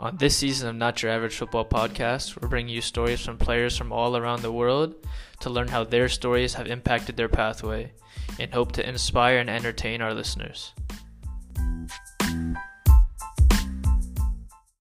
On this season of Not Your Average Football podcast, we're bringing you stories from players from all around the world to learn how their stories have impacted their pathway and hope to inspire and entertain our listeners.